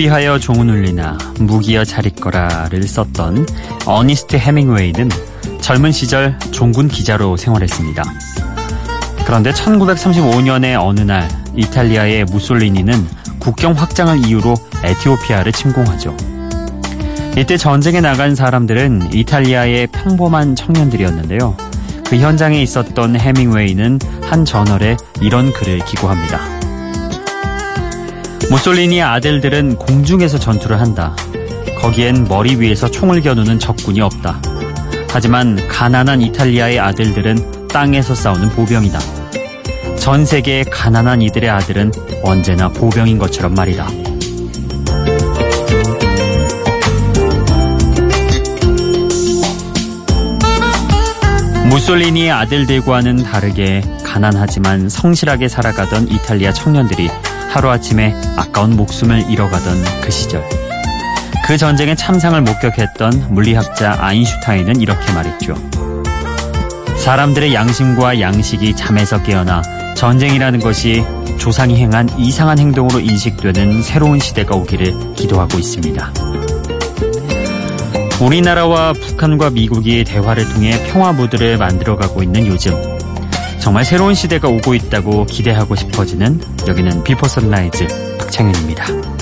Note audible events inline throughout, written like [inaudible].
위하여 종은 울리나 무기여 자릿거라를 썼던 어니스트 해밍웨이는 젊은 시절 종군 기자로 생활했습니다. 그런데 1935년의 어느 날 이탈리아의 무솔리니는 국경 확장을 이유로 에티오피아를 침공하죠. 이때 전쟁에 나간 사람들은 이탈리아의 평범한 청년들이었는데요. 그 현장에 있었던 해밍웨이는 한 저널에 이런 글을 기고합니다. 무솔리니의 아들들은 공중에서 전투를 한다. 거기엔 머리 위에서 총을 겨누는 적군이 없다. 하지만 가난한 이탈리아의 아들들은 땅에서 싸우는 보병이다. 전 세계의 가난한 이들의 아들은 언제나 보병인 것처럼 말이다. 무솔리니의 아들들과는 다르게 가난하지만 성실하게 살아가던 이탈리아 청년들이 하루아침에 아까운 목숨을 잃어가던 그 시절. 그 전쟁의 참상을 목격했던 물리학자 아인슈타인은 이렇게 말했죠. 사람들의 양심과 양식이 잠에서 깨어나 전쟁이라는 것이 조상이 행한 이상한 행동으로 인식되는 새로운 시대가 오기를 기도하고 있습니다. 우리나라와 북한과 미국이 대화를 통해 평화 무드를 만들어가고 있는 요즘 정말 새로운 시대가 오고 있다고 기대하고 싶어지는 여기는 비포 선라이즈 박창현입니다.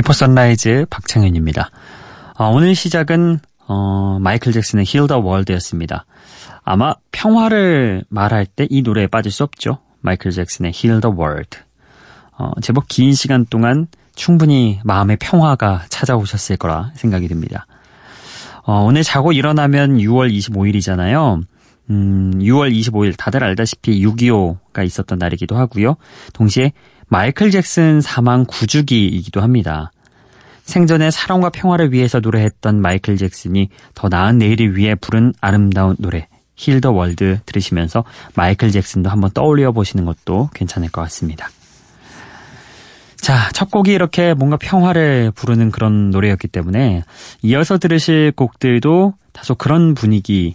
Before Sunrise 박창현입니다. 어, 오늘 시작은 어, 마이클 잭슨의 Heal the World였습니다. 아마 평화를 말할 때 이 노래에 빠질 수 없죠. 마이클 잭슨의 Heal the World. 어, 제법 긴 시간 동안 충분히 마음의 평화가 찾아오셨을 거라 생각이 듭니다. 어, 오늘 자고 일어나면 6월 25일이잖아요. 음, 6월 25일 다들 알다시피 6.25가 있었던 날이기도 하고요. 동시에 마이클 잭슨 사망 9주기이기도 합니다. 생전에 사랑과 평화를 위해서 노래했던 마이클 잭슨이 더 나은 내일을 위해 부른 아름다운 노래 Heal the World 들으시면서 마이클 잭슨도 한번 떠올려 보시는 것도 괜찮을 것 같습니다. 자, 첫 곡이 이렇게 뭔가 평화를 부르는 그런 노래였기 때문에 이어서 들으실 곡들도 다소 그런 분위기,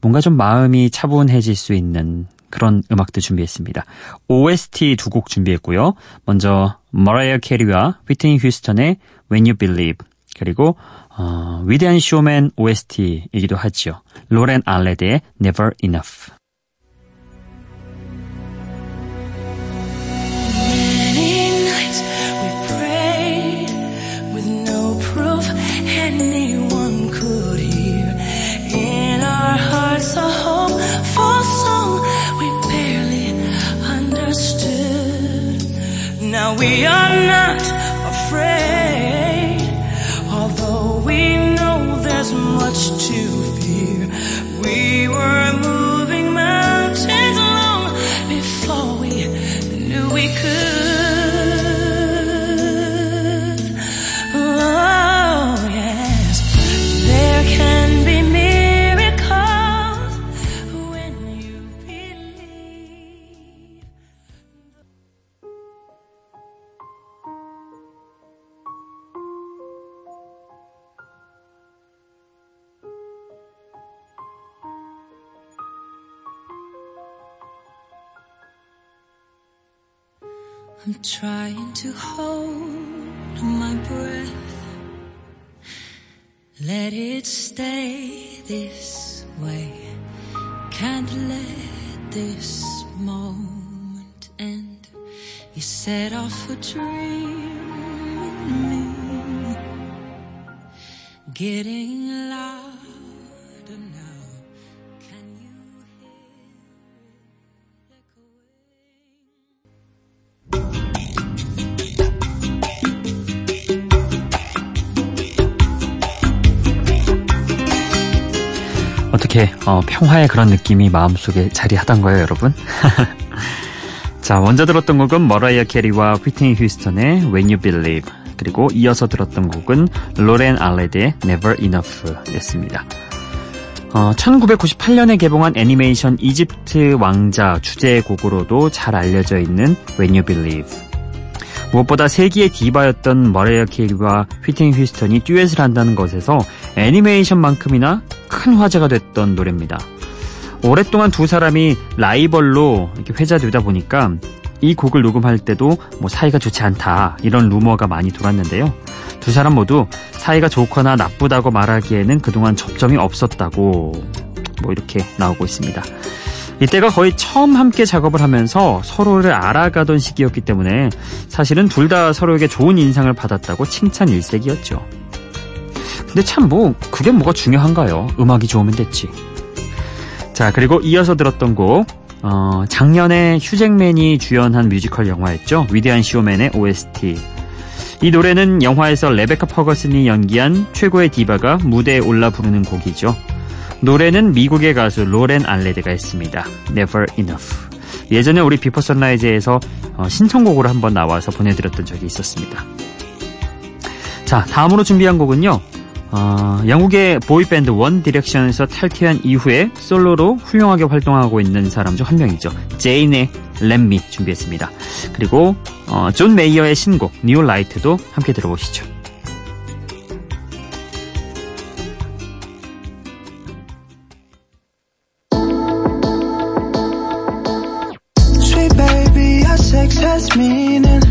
뭔가 좀 마음이 차분해질 수 있는 그런 음악들 준비했습니다. OST 두 곡 준비했고요. 먼저 머라이어 캐리와 휘트니 휴스턴의 When You Believe 그리고 어, 위대한 쇼맨 OST이기도 하죠. 로렌 알레드의 Never Enough. We are not afraid, although we know there's much to I'm trying to hold my breath. Let it stay this way. Can't let this moment end. You set off a dream in me. Getting 어떻게 어, 평화의 그런 느낌이 마음속에 자리하던 거예요, 여러분? [laughs] 자, 먼저 들었던 곡은 머라이어 캐리와 휘트니 휴스턴의 When You Believe 그리고 이어서 들었던 곡은 로렌 알레드의 Never Enough였습니다. 어, 1998년에 개봉한 애니메이션 이집트 왕자 주제곡으로도 잘 알려져 있는 When You Believe. 무엇보다 세기의 디바였던 머라이어 캐리와 휘트니 휴스턴이 듀엣을 한다는 것에서 애니메이션만큼이나 큰 화제가 됐던 노래입니다. 오랫동안 두 사람이 라이벌로 이렇게 회자되다 보니까 이 곡을 녹음할 때도 뭐 사이가 좋지 않다 이런 루머가 많이 돌았는데요. 두 사람 모두 사이가 좋거나 나쁘다고 말하기에는 그동안 접점이 없었다고 뭐 이렇게 나오고 있습니다. 이때가 거의 처음 함께 작업을 하면서 서로를 알아가던 시기였기 때문에 사실은 둘 다 서로에게 좋은 인상을 받았다고 칭찬 일색이었죠. 근데 참 뭐 그게 뭐가 중요한가요? 음악이 좋으면 됐지. 자 그리고 이어서 들었던 곡 어, 작년에 휴잭맨이 주연한 뮤지컬 영화였죠. 위대한 쇼맨의 OST. 이 노래는 영화에서 레베카 퍼거슨이 연기한 최고의 디바가 무대에 올라 부르는 곡이죠. 노래는 미국의 가수 로렌 알레드가 했습니다. Never Enough. 예전에 우리 Before Sunrise에서 어, 신청곡으로 한번 나와서 보내드렸던 적이 있었습니다. 자, 다음으로 준비한 곡은요. 어, 영국의 보이밴드 원 디렉션에서 탈퇴한 이후에 솔로로 훌륭하게 활동하고 있는 사람 중 한 명이죠. 제인의 Let Me 준비했습니다. 그리고 어, 존 메이어의 신곡 New Light도 함께 들어보시죠. has meaning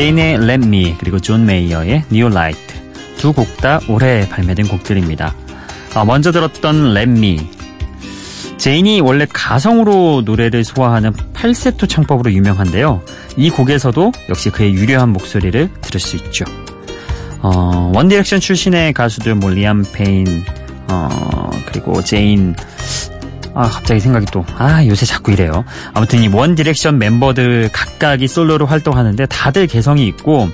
제인의 Let Me 그리고 존 메이어의 New Light 두 곡 다 올해 발매된 곡들입니다. 아, 먼저 들었던 Let Me 제인이 원래 가성으로 노래를 소화하는 팔세토 창법으로 유명한데요. 이 곡에서도 역시 그의 유려한 목소리를 들을 수 있죠. 어, 원디렉션 출신의 가수들 뭐 리암 페인 어, 그리고 제인 아, 갑자기 생각이 또, 아, 요새 자꾸 이래요. 아무튼 이 원 디렉션 멤버들 각각이 솔로로 활동하는데 다들 개성이 있고,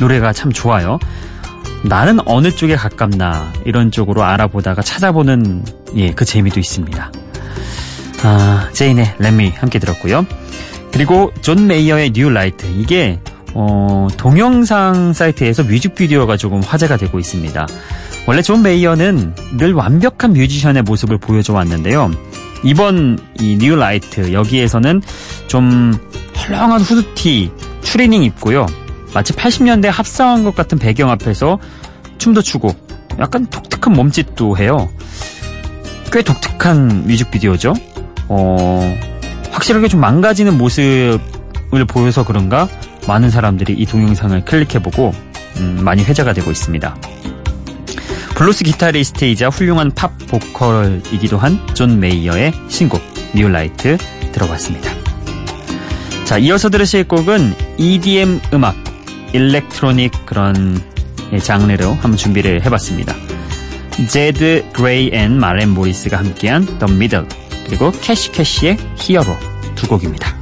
노래가 참 좋아요. 나는 어느 쪽에 가깝나, 이런 쪽으로 알아보다가 찾아보는, 예, 그 재미도 있습니다. 아, 제인의 Let Me 함께 들었고요. 그리고 존 메이어의 New Light. 이게, 어, 동영상 사이트에서 뮤직비디오가 조금 화제가 되고 있습니다. 원래 존 메이어는 늘 완벽한 뮤지션의 모습을 보여줘 왔는데요. 이번 이 New Light 여기에서는 좀 헐렁한 후드티 추리닝 입고요. 마치 80년대 합성한 것 같은 배경 앞에서 춤도 추고 약간 독특한 몸짓도 해요. 꽤 독특한 뮤직비디오죠. 어, 확실하게 좀 망가지는 모습을 보여서 그런가 많은 사람들이 이 동영상을 클릭해보고 음, 많이 회자가 되고 있습니다. 블루스 기타리스트이자 훌륭한 팝 보컬이기도 한 존 메이어의 신곡 New Light 들어봤습니다. 자, 이어서 들으실 곡은 EDM 음악, 일렉트로닉 그런 예, 장르로 한번 준비를 해봤습니다. 제드 그레이 and 마렌 모리스가 함께한 The Middle 그리고 캐시 캐시의 히어로 두 곡입니다.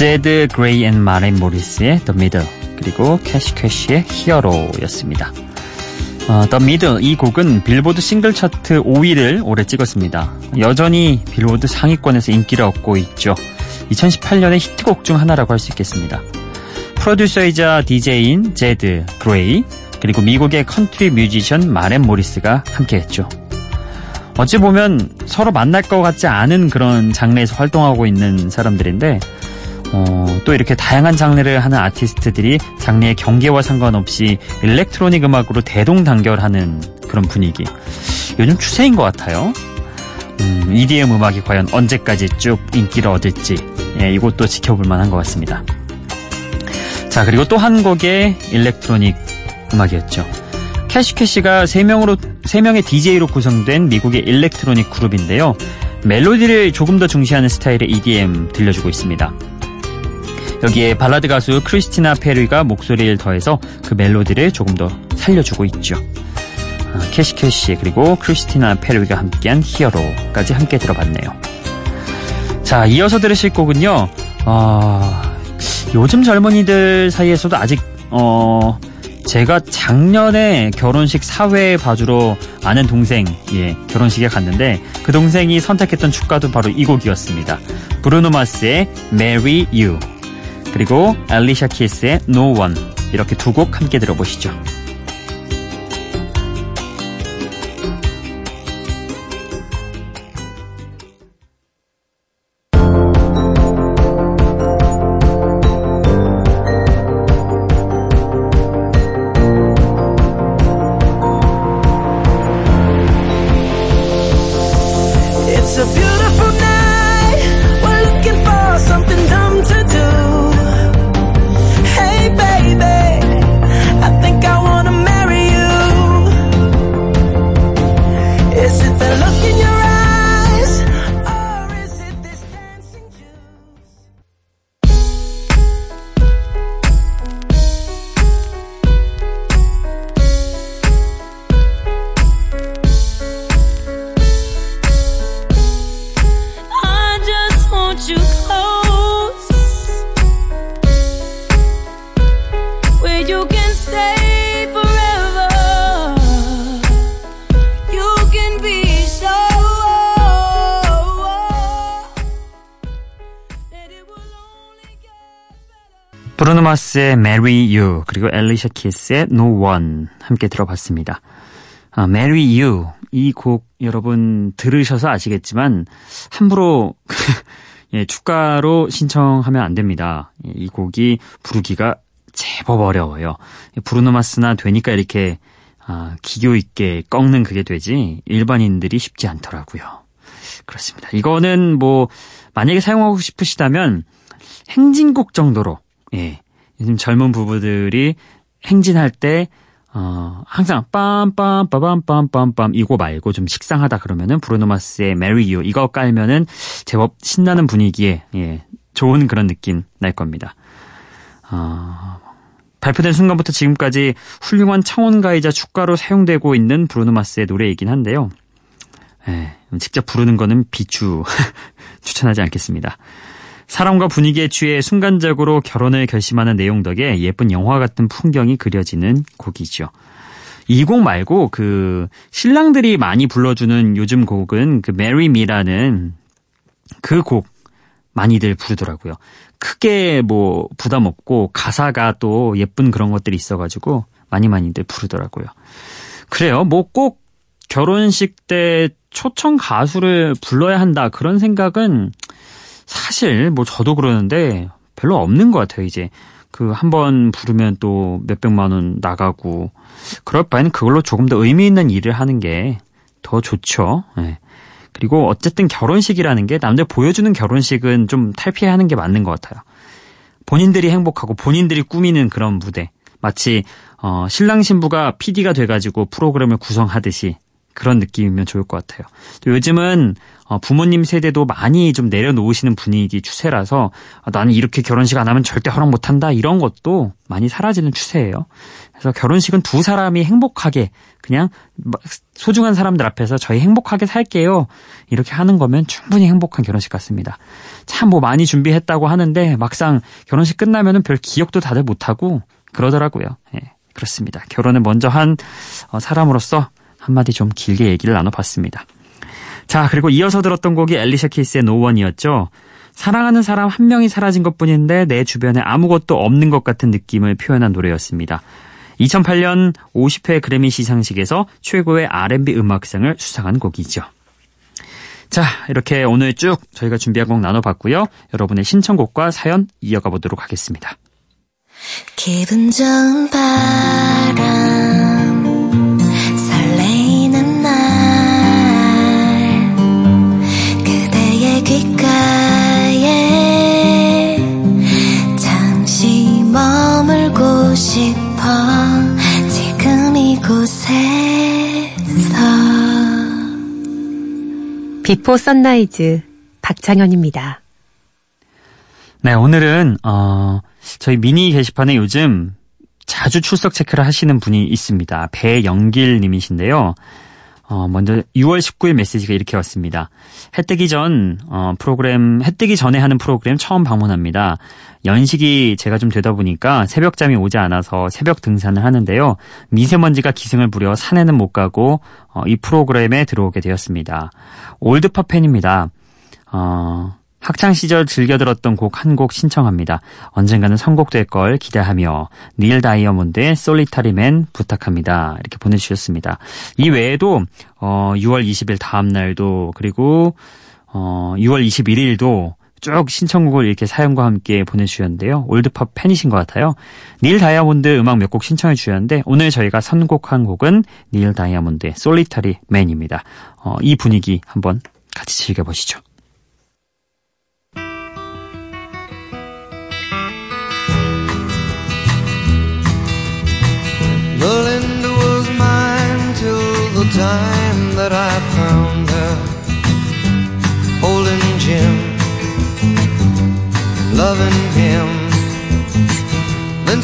제드 그레이 and 마렌 모리스의 The Middle 그리고 캐시 캐시의 히어로였습니다. 어, The Middle 이 곡은 빌보드 싱글 차트 5위를 올해 찍었습니다. 여전히 빌보드 상위권에서 인기를 얻고 있죠. 2018년의 히트곡 중 하나라고 할 수 있겠습니다. 프로듀서이자 DJ인 제드 그레이 그리고 미국의 컨트리 뮤지션 마렌 모리스가 함께했죠. 어찌 보면 서로 만날 것 같지 않은 그런 장르에서 활동하고 있는 사람들인데 어, 또 이렇게 다양한 장르를 하는 아티스트들이 장르의 경계와 상관없이 일렉트로닉 음악으로 대동단결하는 그런 분위기. 요즘 추세인 것 같아요. 음, EDM 음악이 과연 언제까지 쭉 인기를 얻을지 예, 이것도 지켜볼 만한 것 같습니다. 자 그리고 또 한 곡의 일렉트로닉 음악이었죠. 캐시캐시가 3명으로, 3명의 DJ로 구성된 미국의 일렉트로닉 그룹인데요. 멜로디를 조금 더 중시하는 스타일의 EDM 들려주고 있습니다. 여기에 발라드 가수 크리스티나 페리가 목소리를 더해서 그 멜로디를 조금 더 살려주고 있죠. 아, 캐시 캐시 그리고 크리스티나 페리가 함께한 히어로까지 함께 들어봤네요. 자 이어서 들으실 곡은요. 어, 요즘 젊은이들 사이에서도 아직 어, 제가 작년에 결혼식 사회 봐주러 아는 동생 예 결혼식에 갔는데 그 동생이 선택했던 축가도 바로 이 곡이었습니다. 브루노 마스의 Marry You 그리고 알리샤 키스의 No One 이렇게 두 곡 함께 들어보시죠. Better 브루노 마스의 Marry You 그리고 엘리샤 키스의 No One 함께 들어봤습니다. 아, Marry You 이 곡 여러분 들으셔서 아시겠지만 함부로 [laughs] 예, 축가로 신청하면 안 됩니다. 예, 이 곡이 부르기가 제법 어려워요. 브루노 마스나 되니까 이렇게 아, 기교 있게 꺾는 그게 되지 일반인들이 쉽지 않더라고요. 그렇습니다. 이거는 뭐 만약에 사용하고 싶으시다면 행진곡 정도로 예. 요즘 젊은 부부들이 행진할 때 어, 항상 빰빰빠밤빰빰빰 이거 말고 좀 식상하다 그러면은 브루노마스의 Marry You 이거 깔면은 제법 신나는 분위기에 예, 좋은 그런 느낌 날 겁니다. 어, 발표된 순간부터 지금까지 훌륭한 청혼가이자 축가로 사용되고 있는 브루노마스의 노래이긴 한데요. 예, 직접 부르는 거는 비추 [laughs] 추천하지 않겠습니다. 사람과 분위기에 취해 순간적으로 결혼을 결심하는 내용 덕에 예쁜 영화 같은 풍경이 그려지는 곡이죠. 이 곡 말고 그 신랑들이 많이 불러주는 요즘 곡은 그 Marry Me라는 그 곡 많이들 부르더라고요. 크게 뭐 부담 없고 가사가 또 예쁜 그런 것들이 있어가지고 많이 많이들 부르더라고요. 그래요. 뭐 꼭 결혼식 때 초청 가수를 불러야 한다 그런 생각은 사실 뭐 저도 그러는데 별로 없는 것 같아요. 이제 그 한 번 부르면 또 몇백만 원 나가고 그럴 바에는 그걸로 조금 더 의미 있는 일을 하는 게 더 좋죠. 예. 그리고 어쨌든 결혼식이라는 게 남들 보여주는 결혼식은 좀 탈피해야 하는 게 맞는 것 같아요. 본인들이 행복하고 본인들이 꾸미는 그런 무대. 마치 어, 신랑 신부가 PD가 돼가지고 프로그램을 구성하듯이 그런 느낌이면 좋을 것 같아요. 또 요즘은 어, 부모님 세대도 많이 좀 내려놓으시는 분위기 추세라서 아, 나는 이렇게 결혼식 안 하면 절대 허락 못 한다 이런 것도 많이 사라지는 추세예요. 그래서 결혼식은 두 사람이 행복하게 그냥 소중한 사람들 앞에서 저희 행복하게 살게요. 이렇게 하는 거면 충분히 행복한 결혼식 같습니다. 참 뭐 많이 준비했다고 하는데 막상 결혼식 끝나면은 별 기억도 다들 못 하고 그러더라고요. 예, 그렇습니다. 결혼을 먼저 한 어, 사람으로서 한마디 좀 길게 얘기를 나눠봤습니다. 자, 그리고 이어서 들었던 곡이 엘리샤 케이스의 노원이었죠. 사랑하는 사람 한 명이 사라진 것 뿐인데 내 주변에 아무것도 없는 것 같은 느낌을 표현한 노래였습니다. 2008년 50회 그래미 시상식에서 최고의 R&B 음악상을 수상한 곡이죠. 자, 이렇게 오늘 쭉 저희가 준비한 곡 나눠봤고요. 여러분의 신청곡과 사연 이어가 보도록 하겠습니다. 기분 좋은 바 비포 선라이즈 박창현입니다. 네, 오늘은 어 저희 미니 게시판에 요즘 자주 출석 체크를 하시는 분이 있습니다. 배영길 님이신데요. 어, 먼저 6월 19일 메시지가 이렇게 왔습니다. 해 뜨기 전, 어, 프로그램, 해 뜨기 전에 하는 프로그램 처음 방문합니다. 연식이 제가 좀 되다 보니까 새벽잠이 오지 않아서 새벽 등산을 하는데요. 미세먼지가 기승을 부려 산에는 못 가고, 어, 이 프로그램에 들어오게 되었습니다. 올드팝 팬입니다. 어, 학창 시절 즐겨 들었던 곡한곡 신청합니다. 언젠가는 선곡될 걸 기대하며 닐 다이아몬드의 솔리타리 맨 부탁합니다. 이렇게 보내주셨습니다. 이 외에도 어, 6월 20일 다음 날도 그리고 어, 6월 21일도 쭉 신청곡을 이렇게 사연과 함께 보내주셨는데요. 올드팝 팬이신 것 같아요. 닐 다이아몬드 음악 몇 곡 신청해 주셨는데 오늘 저희가 선곡한 곡은 닐 다이아몬드의 솔리타리 맨입니다. 어, 이 분위기 한번 같이 즐겨보시죠.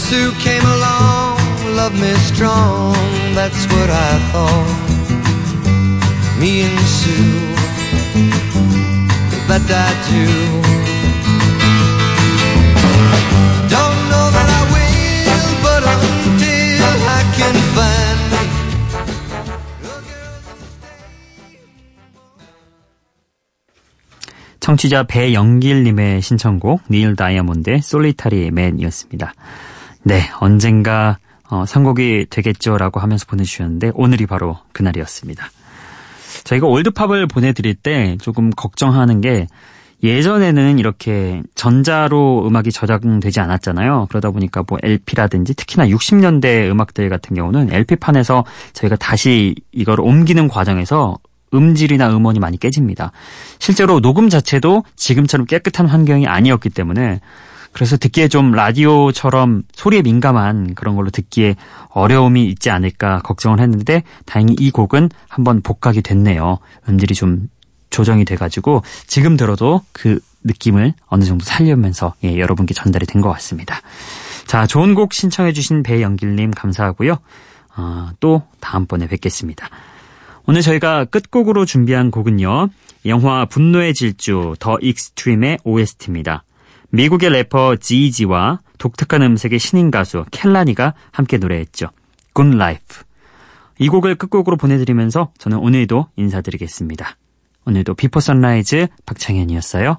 Sue came along, loved me strong, that's what I thought. Me and Sue, that I do. Don't know that I will, but until I can find. 청취자 배영길님의 신청곡 닐 다이아몬드의 솔리타리 맨이었습니다. 네, 언젠가 어, 선곡이 되겠죠라고 하면서 보내주셨는데 오늘이 바로 그날이었습니다. 저희가 올드팝을 보내드릴 때 조금 걱정하는 게 예전에는 이렇게 전자로 음악이 저장되지 않았잖아요. 그러다 보니까 뭐 LP라든지 특히나 60년대 음악들 같은 경우는 LP판에서 저희가 다시 이걸 옮기는 과정에서 음질이나 음원이 많이 깨집니다. 실제로 녹음 자체도 지금처럼 깨끗한 환경이 아니었기 때문에 그래서 듣기에 좀 라디오처럼 소리에 민감한 그런 걸로 듣기에 어려움이 있지 않을까 걱정을 했는데 다행히 이 곡은 한번 복각이 됐네요. 음질이 좀 조정이 돼가지고 지금 들어도 그 느낌을 어느 정도 살려면서 예, 여러분께 전달이 된 것 같습니다. 자, 좋은 곡 신청해주신 배영길님 감사하고요. 어, 또 다음번에 뵙겠습니다. 오늘 저희가 끝곡으로 준비한 곡은요. 영화 분노의 질주 더 익스트림의 OST입니다. 미국의 래퍼 지이지와 독특한 음색의 신인 가수 켈라니가 함께 노래했죠. Good Life. 이 곡을 끝곡으로 보내드리면서 저는 오늘도 인사드리겠습니다. 오늘도 비포 선라이즈 박창현이었어요.